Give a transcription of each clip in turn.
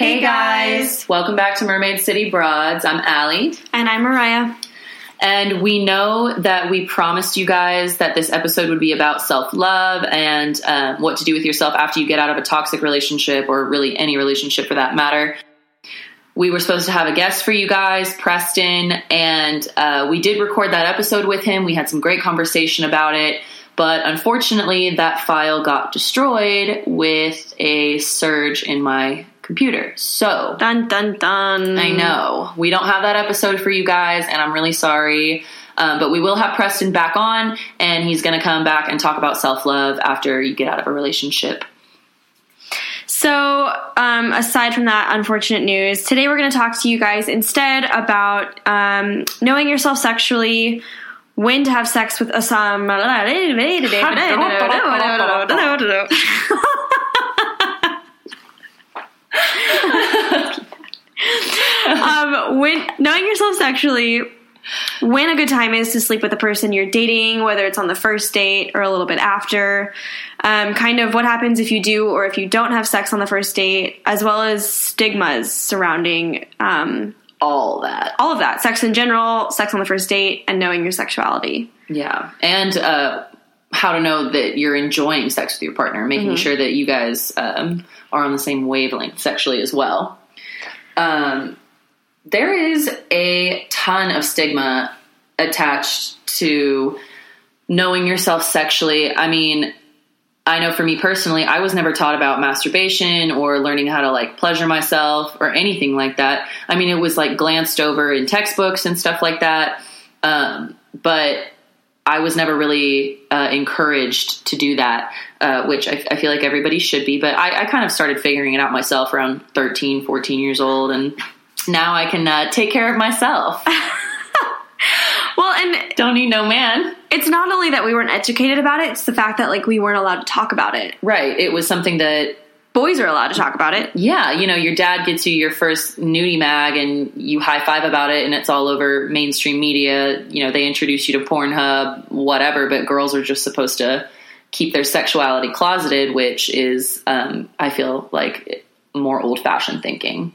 Hey guys, welcome back to Mermaid City Broads. I'm Allie. And I'm Mariah. And we know that we promised you guys that this episode would be about self love and um, what to do with yourself after you get out of a toxic relationship or really any relationship for that matter. We were supposed to have a guest for you guys, Preston, and uh, we did record that episode with him. We had some great conversation about it. But unfortunately, that file got destroyed with a surge in my computer. So, dun dun dun. I know we don't have that episode for you guys, and I'm really sorry. Um, but we will have Preston back on, and he's going to come back and talk about self love after you get out of a relationship. So, um, aside from that unfortunate news, today we're going to talk to you guys instead about um, knowing yourself sexually, when to have sex with some. um, when knowing yourself sexually, when a good time is to sleep with the person you're dating, whether it's on the first date or a little bit after, um, kind of what happens if you do or if you don't have sex on the first date, as well as stigmas surrounding um, all that, all of that, sex in general, sex on the first date, and knowing your sexuality. Yeah, and uh, how to know that you're enjoying sex with your partner, making mm-hmm. sure that you guys um, are on the same wavelength sexually as well. Um, there is a ton of stigma attached to knowing yourself sexually. I mean, I know for me personally, I was never taught about masturbation or learning how to like pleasure myself or anything like that. I mean, it was like glanced over in textbooks and stuff like that. Um, but I was never really uh, encouraged to do that, uh, which I, I, feel like everybody should be. But I, I, kind of started figuring it out myself around 13, 14 years old. And now I can uh, take care of myself. well, and don't need no man. It's not only that we weren't educated about it; it's the fact that like we weren't allowed to talk about it. Right. It was something that boys are allowed to talk about it. Yeah, you know, your dad gets you your first nudie mag and you high five about it and it's all over mainstream media. You know, they introduce you to Pornhub, whatever, but girls are just supposed to keep their sexuality closeted, which is, um, I feel like, more old fashioned thinking.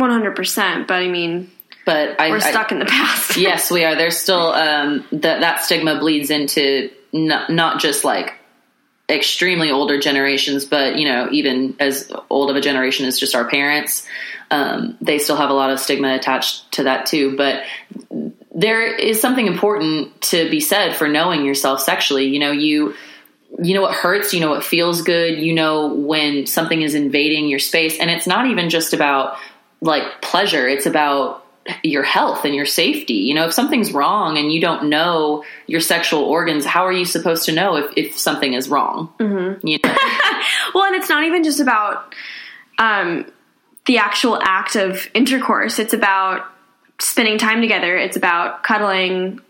100%. But I mean, but I, we're stuck I, in the past. yes, we are. There's still um, that that stigma bleeds into not, not just like extremely older generations, but you know, even as old of a generation as just our parents, um, they still have a lot of stigma attached to that too. But there is something important to be said for knowing yourself sexually. You know, you you know what hurts, you know what feels good, you know when something is invading your space, and it's not even just about like pleasure; it's about your health and your safety. You know, if something's wrong and you don't know your sexual organs, how are you supposed to know if, if something is wrong? Mm-hmm. You know? well, and it's not even just about um, the actual act of intercourse. It's about spending time together. It's about cuddling,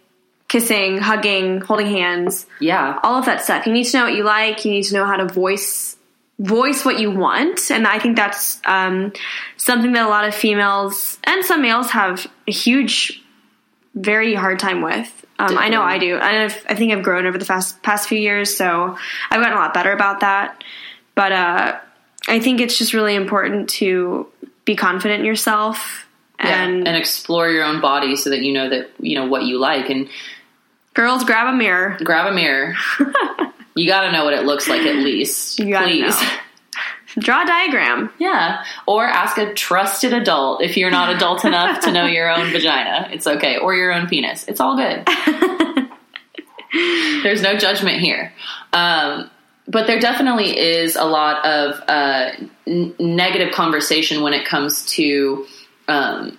kissing, hugging, holding hands. Yeah. All of that stuff. You need to know what you like. You need to know how to voice voice what you want. And i think that's um, something that a lot of females and some males have a huge very hard time with. Um, i know i do. I, I think i've grown over the past, past few years so i've gotten a lot better about that. But uh, i think it's just really important to be confident in yourself and yeah, and explore your own body so that you know that you know what you like. And girls grab a mirror. Grab a mirror You got to know what it looks like at least. You please. Know. Draw a diagram. Yeah. Or ask a trusted adult if you're not adult enough to know your own vagina. It's okay. Or your own penis. It's all good. There's no judgment here. Um, but there definitely is a lot of uh, n- negative conversation when it comes to um,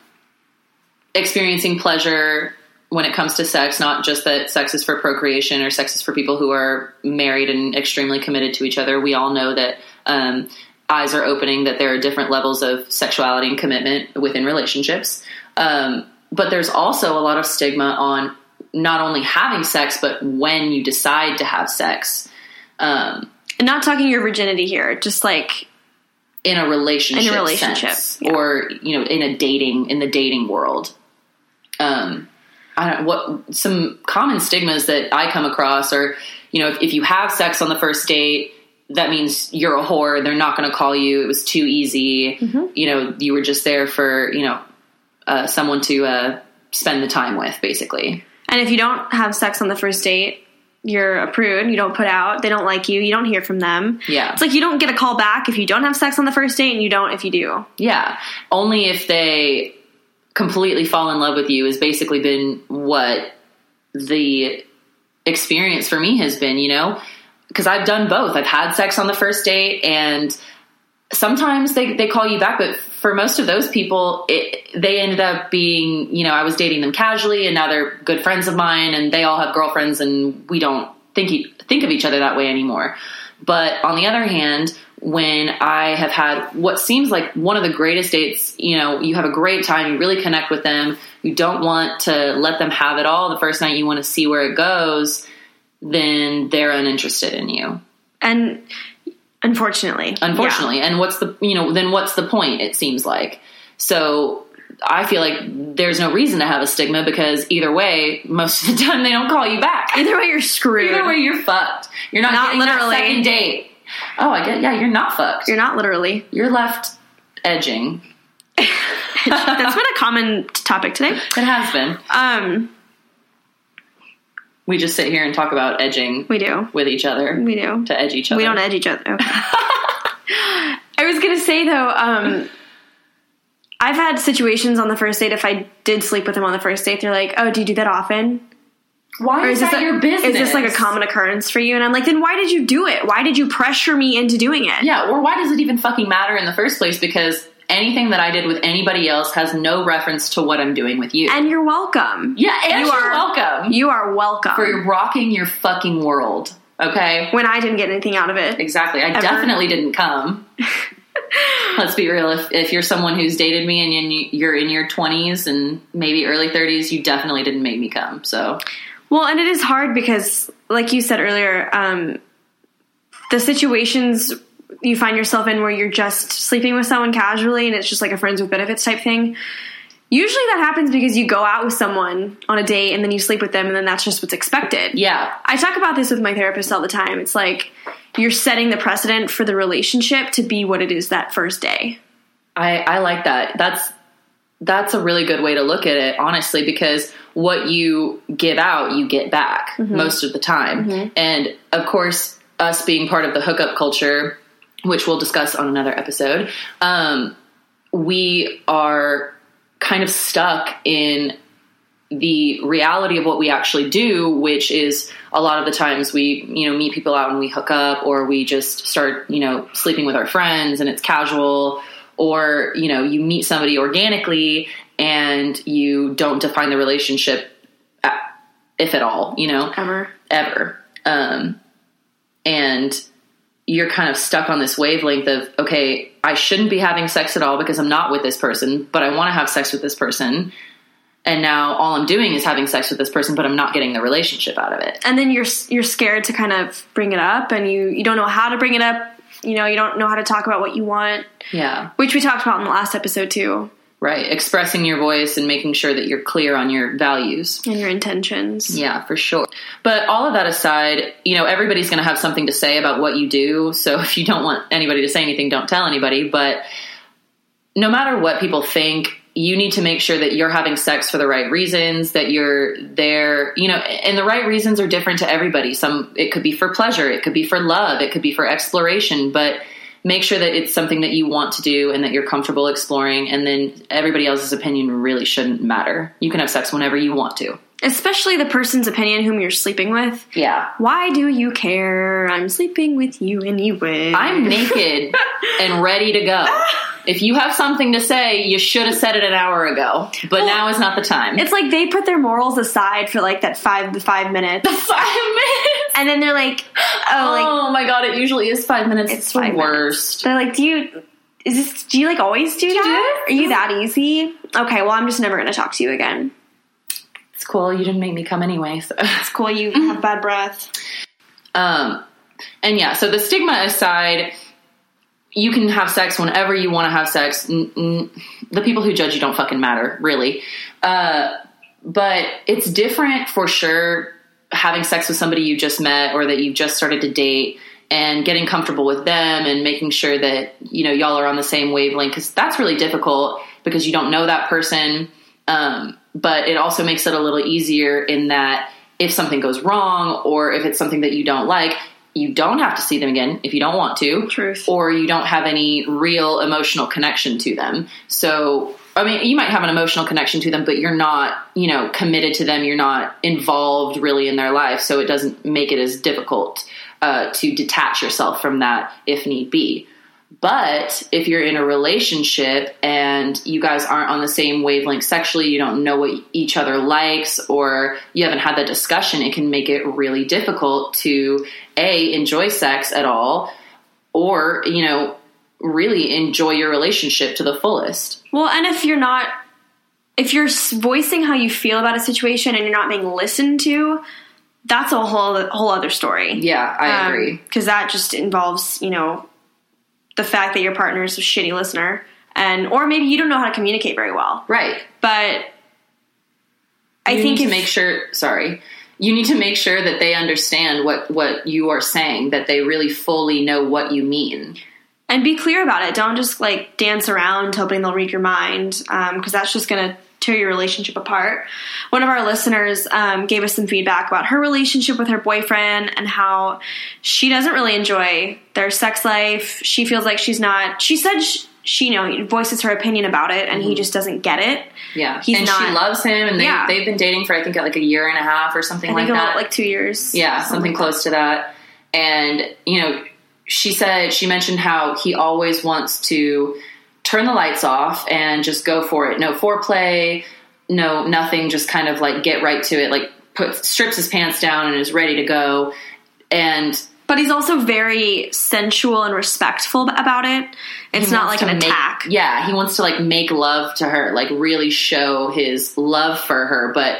experiencing pleasure when it comes to sex, not just that sex is for procreation or sex is for people who are married and extremely committed to each other. We all know that um, eyes are opening, that there are different levels of sexuality and commitment within relationships. Um, but there's also a lot of stigma on not only having sex, but when you decide to have sex. Um, and not talking your virginity here, just like in a relationship, in a relationship, yeah. or you know, in a dating in the dating world. Um, I don't what some common stigmas that I come across are, you know, if, if you have sex on the first date, that means you're a whore. They're not going to call you. It was too easy. You know, you were just there for you know uh, someone to uh, spend the time with, basically. And if you don't have sex on the first date, you're a prude. You don't put out. They don't like you. You don't hear from them. Yeah. It's like you don't get a call back if you don't have sex on the first date, and you don't if you do. Yeah. Only if they completely fall in love with you has basically been what the experience for me has been, you know? Because I've done both. I've had sex on the first date and sometimes they, they call you back, but for most of those people, it, they ended up being, you know, I was dating them casually and now they're good friends of mine and they all have girlfriends and we don't think, think of each other that way anymore. But on the other hand, when I have had what seems like one of the greatest dates, you know, you have a great time, you really connect with them, you don't want to let them have it all the first night, you want to see where it goes, then they're uninterested in you. And unfortunately, Unfortunately. And what's the, you know, then what's the point, it seems like. So I feel like there's no reason to have a stigma because either way, most of the time they don't call you back. Either way, you're screwed. Either way, you're fucked. You're not, Not literally. second date. Oh, I get. Yeah, you're not fucked. You're not literally. You're left edging. That's been a common topic today. It has been. Um, We just sit here and talk about edging we do. with each other We do. to edge each other. We don't edge each other. Okay. I was gonna say though, um, I've had situations on the first date. If I did sleep with them on the first date, they're like, "Oh, do you do that often? Why Or is, this that your business? Is this like a common occurrence for you?" And I'm like, "Then why did you do it? Why did you pressure me into doing it?" Yeah, or why does it even fucking matter in the first place? Because anything that I did with anybody else has no reference to what I'm doing with you. And you're welcome. yeah, and you you're are welcome You are welcome. for rocking your fucking world. Okay. when I didn't get anything out of it. Exactly. I Ever. definitely didn't come. Let's be real. If, if you're someone who's dated me and you're in your 20s and maybe early 30s, you definitely didn't make me come. So, Well, and it is hard because, like you said earlier, um, the situations you find yourself in where you're just sleeping with someone casually and it's just like a friends with benefits type thing. Usually that happens because you go out with someone on a date and then you sleep with them and then that's just what's expected. yeah. I talk about this with my therapist all the time. It's like you're setting the precedent for the relationship to be what it is that first day. I, I like that. That's that's a really good way to look at it, honestly, because what you give out, you get back most of the time. And of course, us being part of the hookup culture, which we'll discuss on another episode, um, we are kind of stuck in the reality of what we actually do, which is a lot of the times we, you know, meet people out and we hook up or we just start, you know, sleeping with our friends and it's casual or, you know, you meet somebody organically and you don't define the relationship if at all, you know, Ever. ever. Um, and you're kind of stuck on this wavelength of, okay, I shouldn't be having sex at all because I'm not with this person, but I want to have sex with this person. And now all I'm doing is having sex with this person, but I'm not getting the relationship out of it. and then you're you're scared to kind of bring it up and you you don't know how to bring it up you know you don't know how to talk about what you want Yeah. which we talked about in the last episode too Right. Expressing your voice and making sure that you're clear on your values. and your intentions Yeah, for sure. But all of that aside, you know, everybody's going to have something to say about what you do. So if you don't want anybody to say anything, don't tell anybody. But no matter what people think, you need to make sure that you're having sex for the right reasons, that you're there, you know, and the right reasons are different to everybody. Some, it could be for pleasure, it could be for love, it could be for exploration, but make sure that it's something that you want to do and that you're comfortable exploring. And then everybody else's opinion really shouldn't matter. You can have sex whenever you want to. Especially the person's opinion whom you're sleeping with Yeah. why do you care i'm sleeping with you anyway I'm naked and ready to go. If you have something to say, you should have said it an hour ago. But now is not the time. it's like they put their morals aside for like that five the five minutes The five minutes. and then they're like oh like oh my god, it usually is five minutes. It's It's, the five minutes. worst. they're like do you is this do you like always do that do are you that easy okay well i'm just never gonna talk to you again It's cool. You didn't make me come anyway. So. it's cool you have bad breath Um, and yeah, so the stigma aside, you can have sex whenever you want to have sex. N- n- the people who judge you don't fucking matter, really. Uh, but it's different for sure having sex with somebody you just met or that you just started to date and getting comfortable with them and making sure that you know y'all are on the same wavelength because that's really difficult because you don't know that person um, but it also makes it a little easier in that if something goes wrong or if it's something that you don't like you don't have to see them again if you don't want to Truth. or you don't have any real emotional connection to them so I mean, you might have an emotional connection to them, but you're not, you know, committed to them. You're not involved really in their life, so it doesn't make it as difficult uh, to detach yourself from that if need be. But if you're in a relationship and you guys aren't on the same wavelength sexually, you don't know what each other likes, or you haven't had that discussion, it can make it really difficult to a enjoy sex at all, or you know, really enjoy your relationship to the fullest. Well, and if you're not, if you're voicing how you feel about a situation and you're not being listened to, that's a whole whole other story. Yeah, I um, agree. because that just involves you know the fact that your partner is a shitty listener, and or maybe you don't know how to communicate very well. Right. But I You think need if, to make sure. Sorry, you need to make sure that they understand what what you are saying. That they really fully know what you mean. and be clear about it. Don't just like dance around hoping they'll read your mind um, because that's just to tear your relationship apart. One of our listeners um, gave us some feedback about her relationship with her boyfriend and how she doesn't really enjoy their sex life. She feels like she's not. She said she, she you know voices her opinion about it, and he just doesn't get it. Yeah, He's and not- she loves him, and they Yeah. they've been dating for I think like a year and a half or something like that. like two years. Yeah, something close to that. And, you know, she said, she mentioned how he always wants to turn the lights off and just go for it. No foreplay, no nothing, just kind of like get right to it, like puts strips his pants down and is ready to go. And But he's also very sensual and respectful about it. It's not like an make- attack. Yeah, he wants to like make love to her, like really show his love for her, but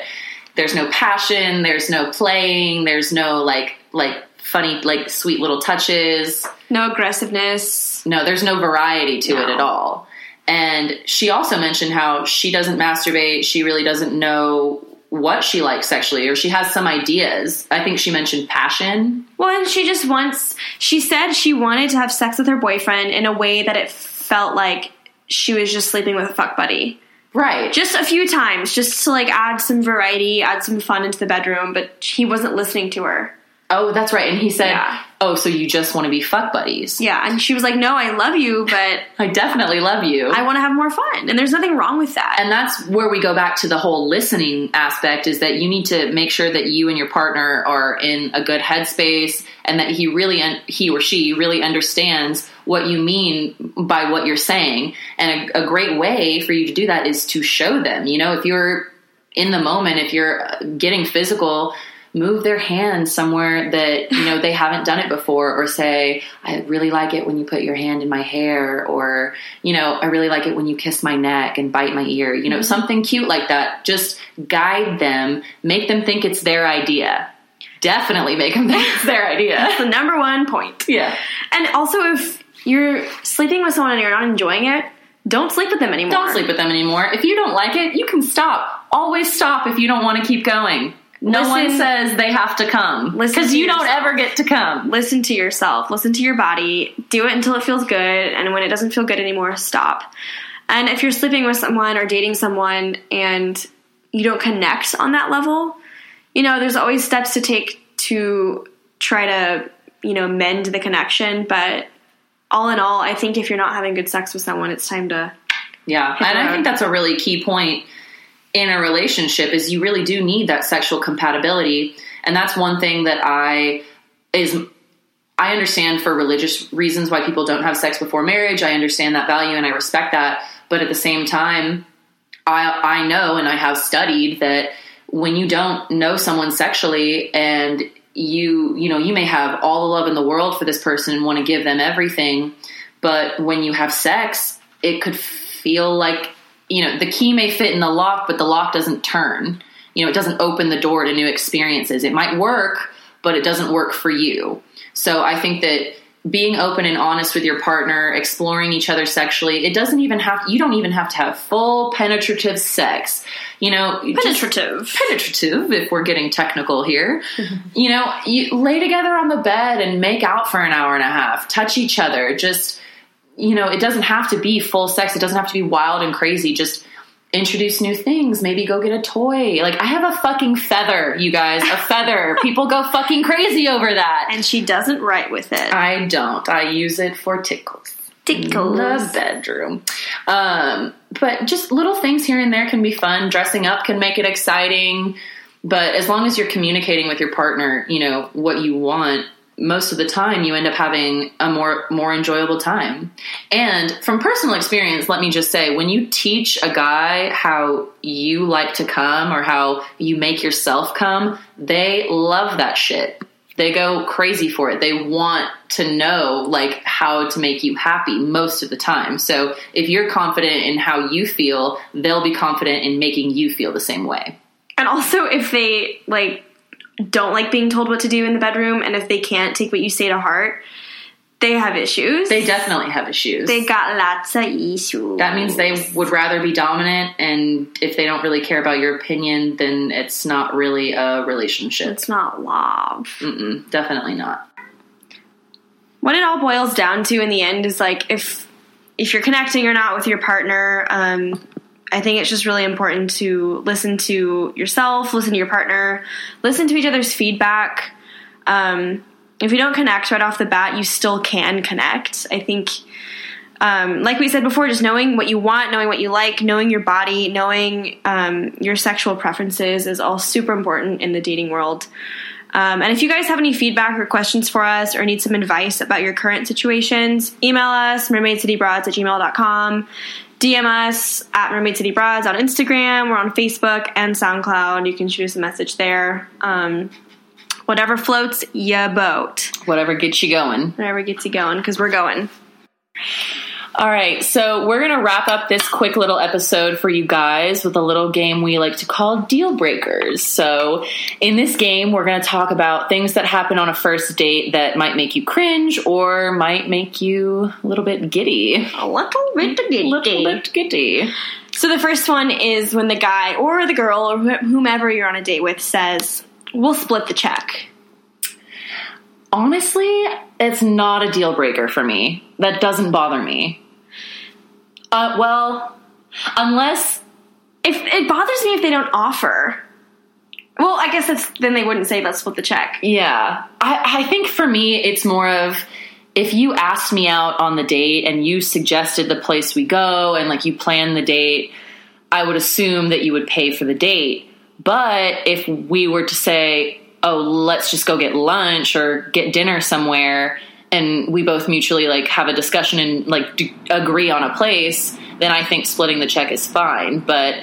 there's no passion, there's no playing, there's no like like funny like sweet little touches. No aggressiveness. No, there's no variety to it at all. And she also mentioned how she doesn't masturbate. She really doesn't know what she likes sexually, or she has some ideas. I think she mentioned passion. Well, and she just wants, she said she wanted to have sex with her boyfriend in a way that it felt like she was just sleeping with a fuck buddy. Right. Just a few times, just to like add some variety, add some fun into the bedroom, but he wasn't listening to her. Oh, that's right. And he said, Yeah. Oh, so you just want to be fuck buddies? Yeah, and she was like, No, I love you, but I definitely love you. I want to have more fun. And there's nothing wrong with that. and that's where we go back to the whole listening aspect is that you need to make sure that you and your partner are in a good headspace and that he really un- he or she really understands what you mean by what you're saying and a, a great way for you to do that is to show them you know if you're in the moment if you're getting physical move their hand somewhere that you know they haven't done it before or say i really like it when you put your hand in my hair or you know i really like it when you kiss my neck and bite my ear. You know mm-hmm. something cute like that. Just guide them make them think it's their idea. Definitely make them think it's their idea. That's the number one point. yeah. And also, if you're sleeping with someone and you're not enjoying it, don't sleep with them anymore. don't sleep with them anymore. If you don't like it you can stop. Always stop if you don't want to keep going no one says they have to come because you don't ever get to come Listen to yourself. Listen to your body. Do it until it feels good. And when it doesn't feel good anymore, stop. And if you're sleeping with someone or dating someone and you don't connect on that level, you know, there's always steps to take to try to, you know, mend the connection. But all in all, I think if you're not having good sex with someone, it's time to. Yeah, and I think that's a really key point in a relationship is you really do need that sexual compatibility, and that's one thing that I is I understand for religious reasons why people don't have sex before marriage. I understand that value and I respect that, but at the same time, I I know and I have studied that when you don't know someone sexually and you you know you may have all the love in the world for this person and want to give them everything but when you have sex it could feel like you know the key may fit in the lock but the lock doesn't turn you know it doesn't open the door to new experiences it might work but it doesn't work for you so i think that being open and honest with your partner, exploring each other sexually. It doesn't even have you don't even have to have full penetrative sex. You know, Penetrative. penetrative if we're getting technical here. you know, you lay together on the bed and make out for an hour and a half, touch each other. Just you know, it doesn't have to be full sex. It doesn't have to be wild and crazy. Just introduce new things. Maybe go get a toy. Like I have a fucking feather, you guys, a feather. People go fucking crazy over that. And she doesn't write with it. I don't. I use it for tickles. Tickles. The bedroom. Um, but just little things here and there can be fun. Dressing up can make it exciting. But as long as you're communicating with your partner, you know, what you want, most of the time you end up having a more more enjoyable time. And from personal experience, let me just say when you teach a guy how you like to come or how you make yourself come, they love that shit they go crazy for it. They want to know like how to make you happy most of the time. So if you're confident in how you feel, they'll be confident in making you feel the same way. And also, if they like don't like being told what to do in the bedroom, and if they can't take what you say to heart, they have issues. They definitely have issues. they got lots of issues. that means they would rather be dominant and if they don't really care about your opinion, then it's not really a relationship. it's not love. Mm-mm, definitely not. What it all boils down to in the end is like if if you're connecting or not with your partner. Um, I think it's just really important to listen to yourself, listen to your partner, listen to each other's feedback. Um, if you don't connect right off the bat, you still can connect. I think, um, like we said before, just knowing what you want, knowing what you like, knowing your body, knowing um, your sexual preferences is all super important in the dating world. Um, and if you guys have any feedback or questions for us or need some advice about your current situations, email us, mermaidcitybroads at gmail.com. DM us at Mermaid City Broads on Instagram. We're on Facebook and SoundCloud. You can shoot us a message there. Um, whatever floats your boat. Whatever gets you going. Whatever gets you going, because we're going. All right, so we're going to wrap up this quick little episode for you guys with a little game we like to call Deal Breakers. So, in this game, we're going to talk about things that happen on a first date that might make you cringe or might make you a little bit giddy. A little bit A little bit giddy. So the first one is when the guy or the girl or whomever you're on a date with says, "We'll split the check." Honestly, it's not a deal breaker for me. That doesn't bother me. Uh, well, unless If it bothers me if they don't offer. Well, I guess that's then they wouldn't say let's split the check. Yeah. I, I think for me, it's more of if you asked me out on the date and you suggested the place we go and like you planned the date, I would assume that you would pay for the date. But if we were to say, oh, let's just go get lunch or get dinner somewhere, and we both mutually like have a discussion and like do, agree on a place, then I think splitting the check is fine. But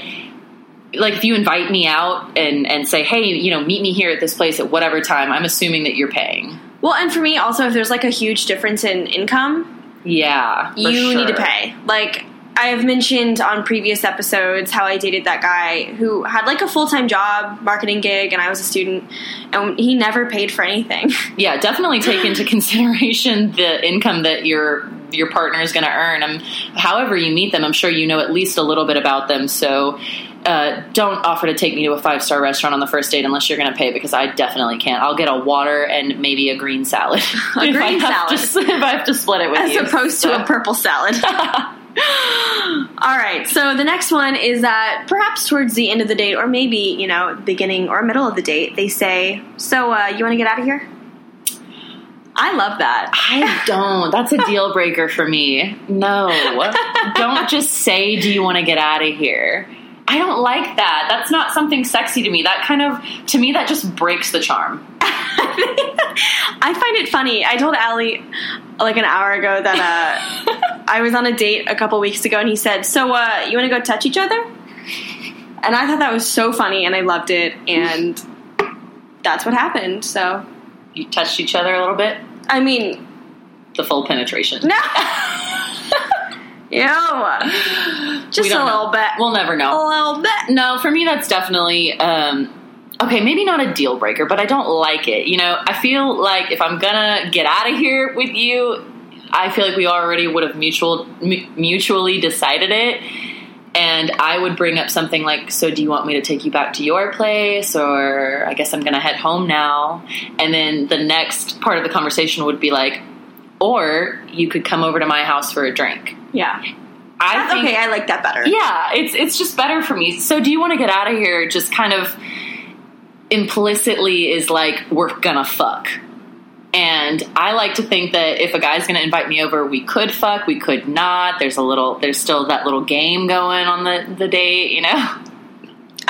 like if you invite me out and and say, hey, you know, meet me here at this place at whatever time, I'm assuming that you're paying. Well, and for me also, if there's like a huge difference in income, Yeah, you need to pay. Like I have mentioned on previous episodes how I dated that guy who had like a full time job, marketing gig, and I was a student, and he never paid for anything. Yeah, definitely take into consideration the income that your your partner is going to earn. Um, however you meet them, I'm sure you know at least a little bit about them. So. Uh, don't offer to take me to a five star restaurant on the first date unless you're going to pay because I definitely can't. I'll get a water and maybe a green salad. A green have to- salad. if I have to split it with as you. opposed to a purple salad. All right, so the next one is that perhaps towards the end of the date, or maybe you know, beginning or middle of the date, they say, "So, uh, you want to get out of here?" I love that. I don't. That's a deal breaker for me. No. don't just say, Do you want to get out of here? I don't like that. That's not something sexy to me. That kind of, to me, that just breaks the charm. I find it funny. I told Allie like an hour ago that uh, I was on a date a couple weeks ago, and he said, "So, uh, you want to go touch each other?" And I thought that was so funny, and I loved it, and that's what happened. So, You touched each other a little bit, I mean, the full penetration. no, ew, just a know. little bit, We'll never know. a little bit. No, for me, that's definitely um, okay, maybe not a deal breaker, but I don't like it. You know, I feel like if I'm gonna get out of here with you, I feel like we already would have mutual mu- mutually decided it. And I would bring up something like, "So, do you want me to take you back to your place, or I guess I'm gonna head home now?" And then the next part of the conversation would be like, "Or you could come over to my house for a drink." Yeah. I think, okay, I like that better. yeah, it's it's just better for me. So do you want to get out of here? Just kind of implicitly is like we're gonna fuck. And I like to think that if a guy's gonna invite me over, we could fuck, we could not. There's a little, there's still that little game going on the the date, you know.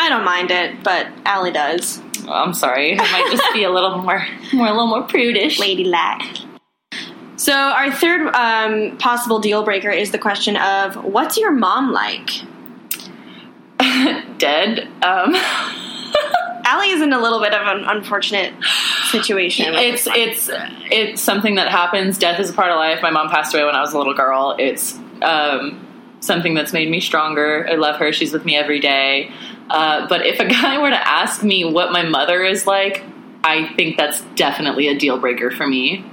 I don't mind it, but Allie does. Well, I'm sorry, I might just be a little more, more a little more prudish. Lady lack. So our third um, possible deal breaker is the question of what's your mom like? Dead. Um, Allie is in a little bit of an unfortunate situation. it's it's it's something that happens. Death is a part of life. My mom passed away when I was a little girl. It's um, something that's made me stronger. I love her. She's with me every day. Uh, but if a guy were to ask me what my mother is like, I think that's definitely a deal breaker for me.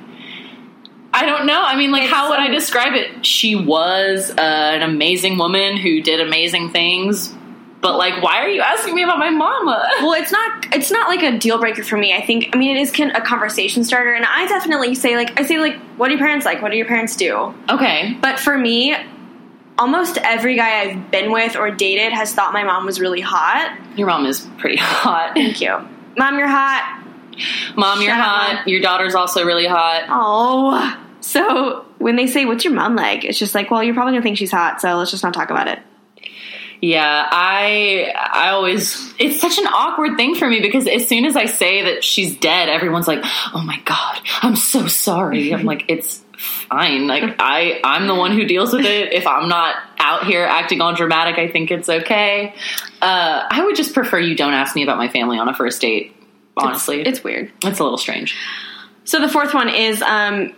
I don't know. I mean, like, It's how would I describe it? She was uh, an amazing woman who did amazing things. But like, why are you asking me about my mama? well, it's not it's not like a deal breaker for me. I think I mean it is can, a conversation starter, and I definitely say like I say like what do your parents like? What do your parents do? Okay, But for me, almost every guy I've been with or dated has thought my mom was really hot. your mom is pretty hot. Thank you, mom. You're hot. Mom, you're Shut up, hot. Your daughter's also really hot. Oh, so when they say what's your mom like, it's just like well, you're probably gonna think she's hot, so let's just not talk about it. Yeah, I I always it's such an awkward thing for me because as soon as I say that she's dead, everyone's like, "Oh my god, I'm so sorry." I'm like, "It's fine. Like I I'm the one who deals with it. If I'm not out here acting all dramatic, I think it's okay." Uh, I would just prefer you don't ask me about my family on a first date. Honestly, it's weird. it's a little strange. So the fourth one is um,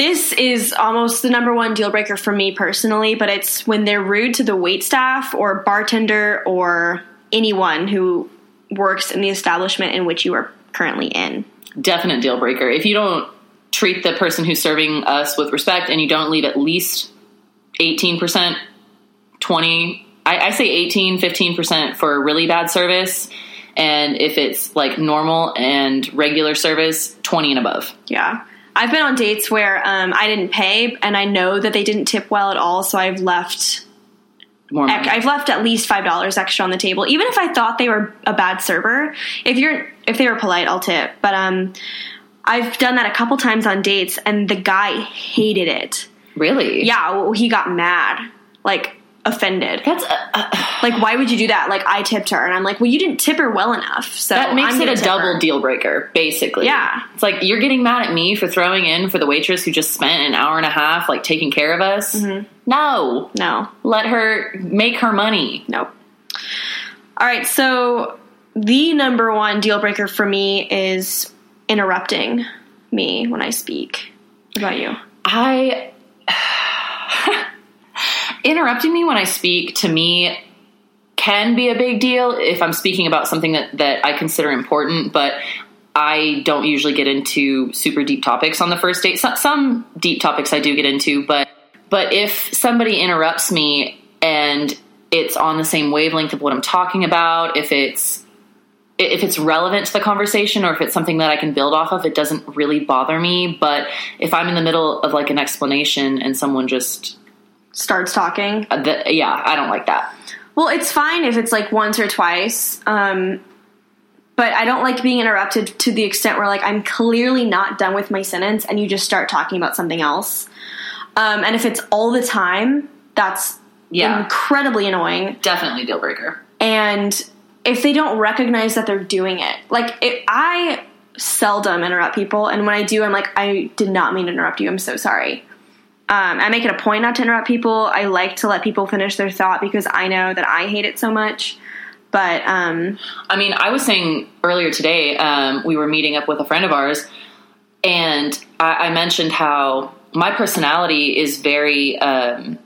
this is almost the number one deal breaker for me personally, but it's when they're rude to the wait staff or bartender or anyone who works in the establishment in which you are currently in. definite deal breaker. If you don't treat the person who's serving us with respect and you don't leave at least 18%, 20, I, I say 18, 15% for really bad service. And if it's like normal and regular service, 20 and above. Yeah. I've been on dates where um, I didn't pay and I know that they didn't tip well at all, so I've left More money. I've left at least five dollars extra on the table, even if I thought they were a bad server. If you're if they were polite, I'll tip. But um, I've done that a couple times on dates, and the guy hated it. really? Yeah, well, he got mad, like offended. That's uh, uh, Like, why would you do that? Like, I tipped her, and I'm like, well, you didn't tip her well enough. So that makes I'm it a double her. deal breaker, basically. Yeah. It's like you're getting mad at me for throwing in for the waitress who just spent an hour and a half like taking care of us. Mm-hmm. No. No, Let her make her money. Nope. All right, so the number one deal breaker for me is interrupting me when I speak. What about you? I interrupting me when I speak to me can be a big deal if I'm speaking about something that, that I consider important, but I don't usually get into super deep topics on the first date. Some, some deep topics I do get into, but but if somebody interrupts me and it's on the same wavelength of what I'm talking about, if it's if it's relevant to the conversation or if it's something that I can build off of, it doesn't really bother me. But if I'm in the middle of like an explanation and someone just, Starts talking. uh, the, yeah, I don't like that. Well, it's fine if it's like once or twice. Um, but I don't like being interrupted to the extent where like I'm clearly not done with my sentence and you just start talking about something else. Um, and if it's all the time, that's Yeah. incredibly annoying. Definitely deal breaker. and if they don't recognize that they're doing it like it, i seldom interrupt people and when i do i'm like i did not mean to interrupt you i'm so sorry um, i make it a point not to interrupt people i like to let people finish their thought because i know that i hate it so much but um, I mean, I was saying earlier today, um, we were meeting up with a friend of ours, and I, I mentioned how my personality is very. Um,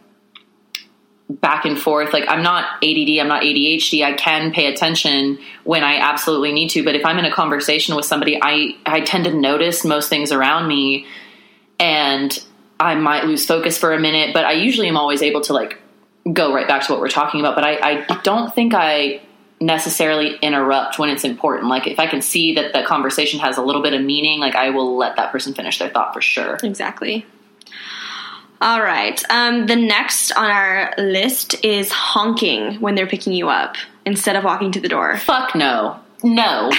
back and forth. Like I'm not ADD, I'm not ADHD. I can pay attention when I absolutely need to, but if I'm in a conversation with somebody, I I tend to notice most things around me and I might lose focus for a minute, but I usually am always able to like go right back to what we're talking about, but I, I don't think I necessarily interrupt when it's important. Like if I can see that the conversation has a little bit of meaning, like I will let that person finish their thought for sure. Exactly. All right. Um, the next on our list is honking when they're picking you up instead of walking to the door. Fuck no. No.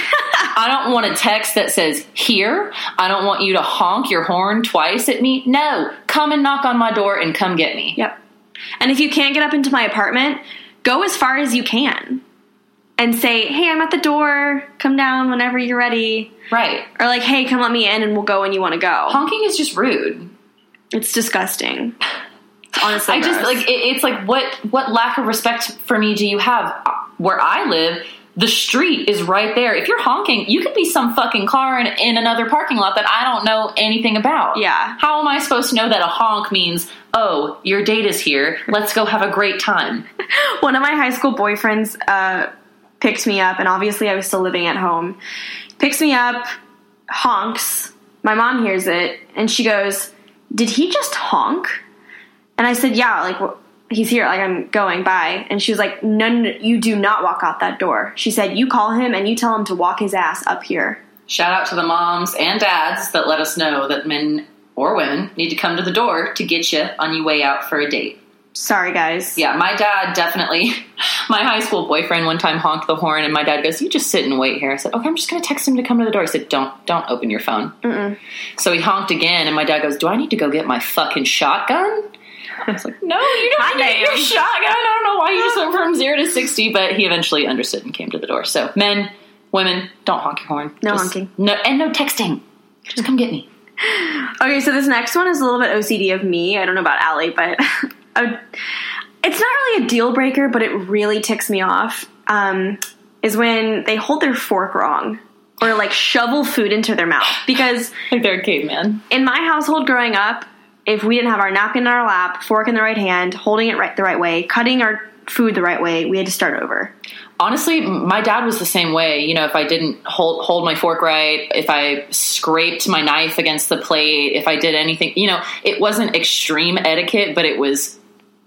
I don't want a text that says here. I don't want you to honk your horn twice at me. No. Come and knock on my door and come get me. Yep. And if you can't get up into my apartment, go as far as you can and say, hey, I'm at the door. Come down whenever you're ready. Right. Or like, hey, come let me in and we'll go when you want to go. Honking is just rude. It's disgusting. It's honestly, I just like it, it's like what what lack of respect for me do you have? Where I live, the street is right there. If you're honking, you could be some fucking car in, in another parking lot that I don't know anything about. Yeah. How am I supposed to know that a honk means, oh, your date is here. Let's go have a great time. one of my high school boyfriends uh, picked me up, and obviously I was still living at home. Picks me up, honks. My mom hears it, and she goes, "Did he just honk?" And I said, "Yeah, like he's here. Like I'm going by." And she was like, "No, no, no, you do not walk out that door." She said, "You call him and you tell him to walk his ass up here." Shout out to the moms and dads that let us know that men or women need to come to the door to get you on your way out for a date. Sorry, guys. Yeah, my dad definitely. My high school boyfriend one time honked the horn, and my dad goes, "You just sit and wait here." I said, "Okay, I'm just going to text him to come to the door." I said, "Don't, don't open your phone." Mm-mm. So he honked again, and my dad goes, "Do I need to go get my fucking shotgun?" I was like, "No, you don't Hot need to get your shotgun." I don't know why you just went from zero to sixty, but he eventually understood and came to the door. So, men, women, don't honk your horn. No Just- honking. No, and no texting. Just come get me. Okay, so this next one is a little bit OCD of me. I don't know about Allie, but I- it's not really a deal breaker, but it really ticks me off. Um, is when they hold their fork wrong or like shovel food into their mouth. Because Like they're a caveman. in my household growing up, if we didn't have our napkin in our lap, fork in the right hand, holding it right the right way, cutting our food the right way, we had to start over. honestly my dad was the same way you know if i didn't hold hold my fork right if i scraped my knife against the plate if i did anything you know it wasn't extreme etiquette but it was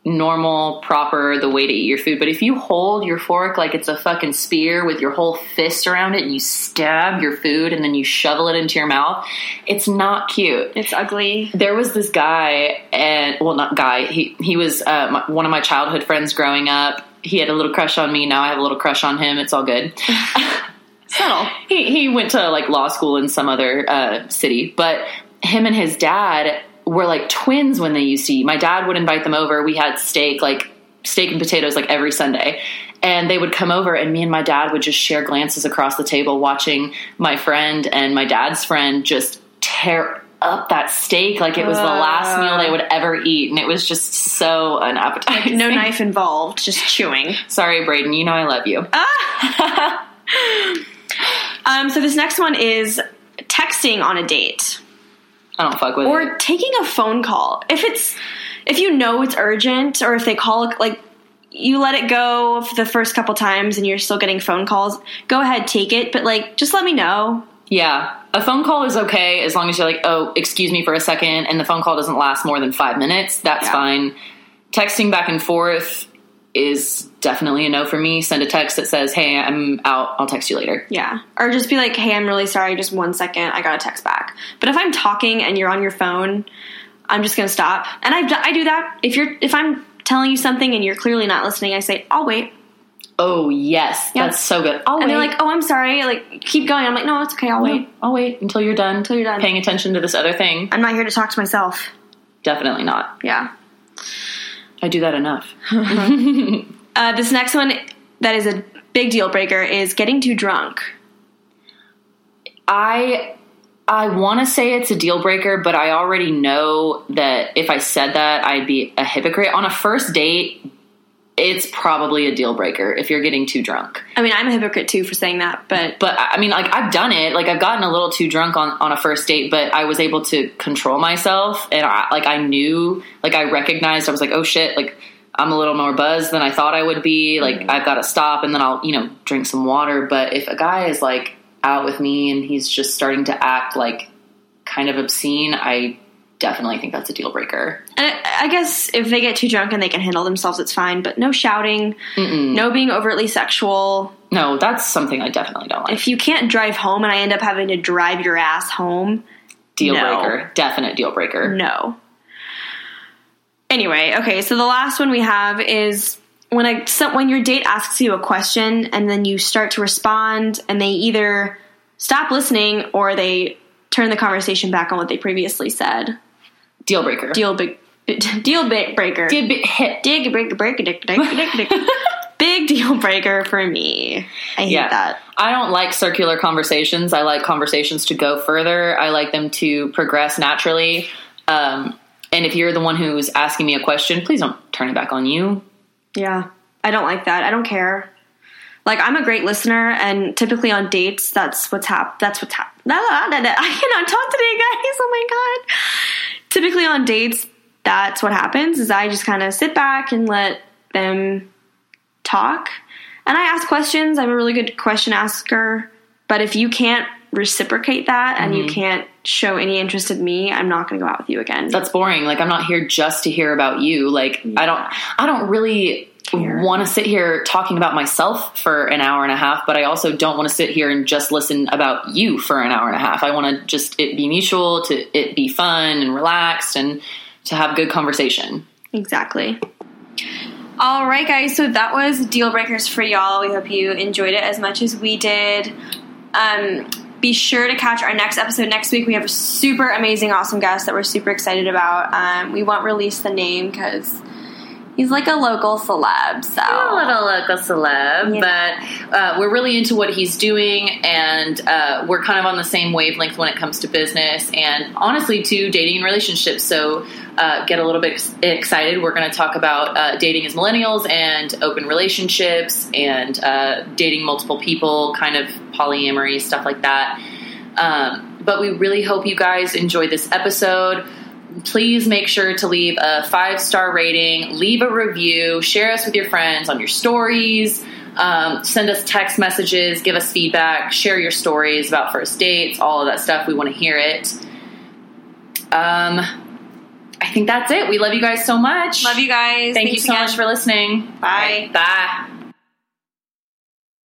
normal proper the way to eat your food. But if you hold your fork like it's a fucking spear with your whole fist around it and you stab your food and then you shovel it into your mouth it's not cute. It's ugly. there was this guy and well not guy he he was uh, my, one of my childhood friends growing up. He had a little crush on me. Now i have a little crush on him. It's all good. Subtle. he he went to like law school in some other uh, city. But him and his dad were like twins when they used to eat. My dad would invite them over. We had steak like steak and potatoes like every sunday. And they would come over and me and my dad would just share glances across the table watching my friend and my dad's friend just tear up that steak like it was the last meal they would ever eat. And it was just so unappetizing. No knife involved, just chewing. sorry braden. You know i love you. Um, so this next one is texting on a date. I don't fuck with or it taking a phone call if it's if you know it's urgent or if they call like you let it go for the first couple times and you're still getting phone calls go ahead take it but like just let me know Yeah, a phone call is okay as long as you're like, oh, excuse me for a second, and the phone call doesn't last more than five minutes. That's Yeah. fine. Texting back and forth is definitely a no for me. Send a text that says, hey, I'm out. I'll text you later. yeah or just be like hey i'm really sorry just one second i got a text back but if i'm talking and you're on your phone i'm just gonna stop and i, I do that if you're if i'm telling you something and you're clearly not listening i say i'll wait Oh, yes. Yeah. That's so good. I'll and wait. they're like oh i'm sorry like keep going i'm like no it's okay i'll No, wait I'll wait until you're done. Until you're done. Paying attention to this other thing. i'm not here to talk to myself Definitely not. yeah I do that enough. Uh, this next one that is a big deal breaker is getting too drunk. I I want to say it's a deal breaker, but I already know that if I said that, I'd be a hypocrite. On a first date, it's probably a deal breaker if you're getting too drunk. I mean, I'm a hypocrite too for saying that, but But I mean, like I've done it. Like I've gotten a little too drunk on on a first date, but I was able to control myself, and I like I knew, like I recognized, I was like, oh shit, like I'm a little more buzzed than I thought I would be. Like mm-hmm. I've got to stop and then I'll, you know, drink some water. But if a guy is like out with me and he's just starting to act like kind of obscene, I definitely think that's a deal breaker. And I I guess if they get too drunk and they can handle themselves, it's fine. But no shouting, no being overtly sexual. No, that's something I definitely don't like. If you can't drive home and I end up having to drive your ass home, Deal No. breaker. Definite deal breaker. no. Anyway, okay, so the last one we have is when so when your date asks you a question and then you start to respond and they either stop listening or they turn the conversation back on what they previously said. Deal breaker. Deal big deal big breaker. Deal bi- hit. Dig breaker breaker dick dick dick dick. Big deal breaker for me. I hate Yeah. that. I don't like circular conversations. I like conversations to go further. I like them to progress naturally. Um, and if you're the one who's asking me a question, please don't turn it back on you. Yeah, I don't like that. I don't care. Like I'm a great listener, and typically on dates, that's what's hap. That's what's hap. I cannot talk today, guys. Oh my god. Typically on dates, that's what happens. Is I just kind of sit back and let them talk, and I ask questions. I'm a really good question asker. But if you can't reciprocate that and you mm-hmm. can't show any interest in me, I'm not going to go out with you again. That's boring. Like I'm not here just to hear about you. Like I don't I don't really. Want to sit here talking about myself for an hour and a half, but I also don't want to sit here and just listen about you for an hour and a half. I want to just it be mutual, to it be fun and relaxed and to have good conversation. Exactly. All right, guys. So that was deal breakers for y'all. We hope you enjoyed it as much as we did. Um, be sure to catch our next episode next week. We have a super amazing, awesome guest that we're super excited about. Um, we won't release the name because he's like a local celeb. So a little local celeb, Yeah. but uh, we're really into what he's doing, and uh, we're kind of on the same wavelength when it comes to business and honestly to dating and relationships. So uh, get a little bit excited. We're going to talk about uh, dating as millennials and open relationships and uh, dating multiple people, kind of polyamory stuff like that. Um, but we really hope you guys enjoy this episode please make sure to leave a five star rating, leave a review, share us with your friends on your stories, um, send us text messages, give us feedback, share your stories about first dates, all of that stuff. We want to hear it. Um, I think that's it. We love you guys so much. love you guys. Thank Thanks you so again. much for listening. Bye. Bye.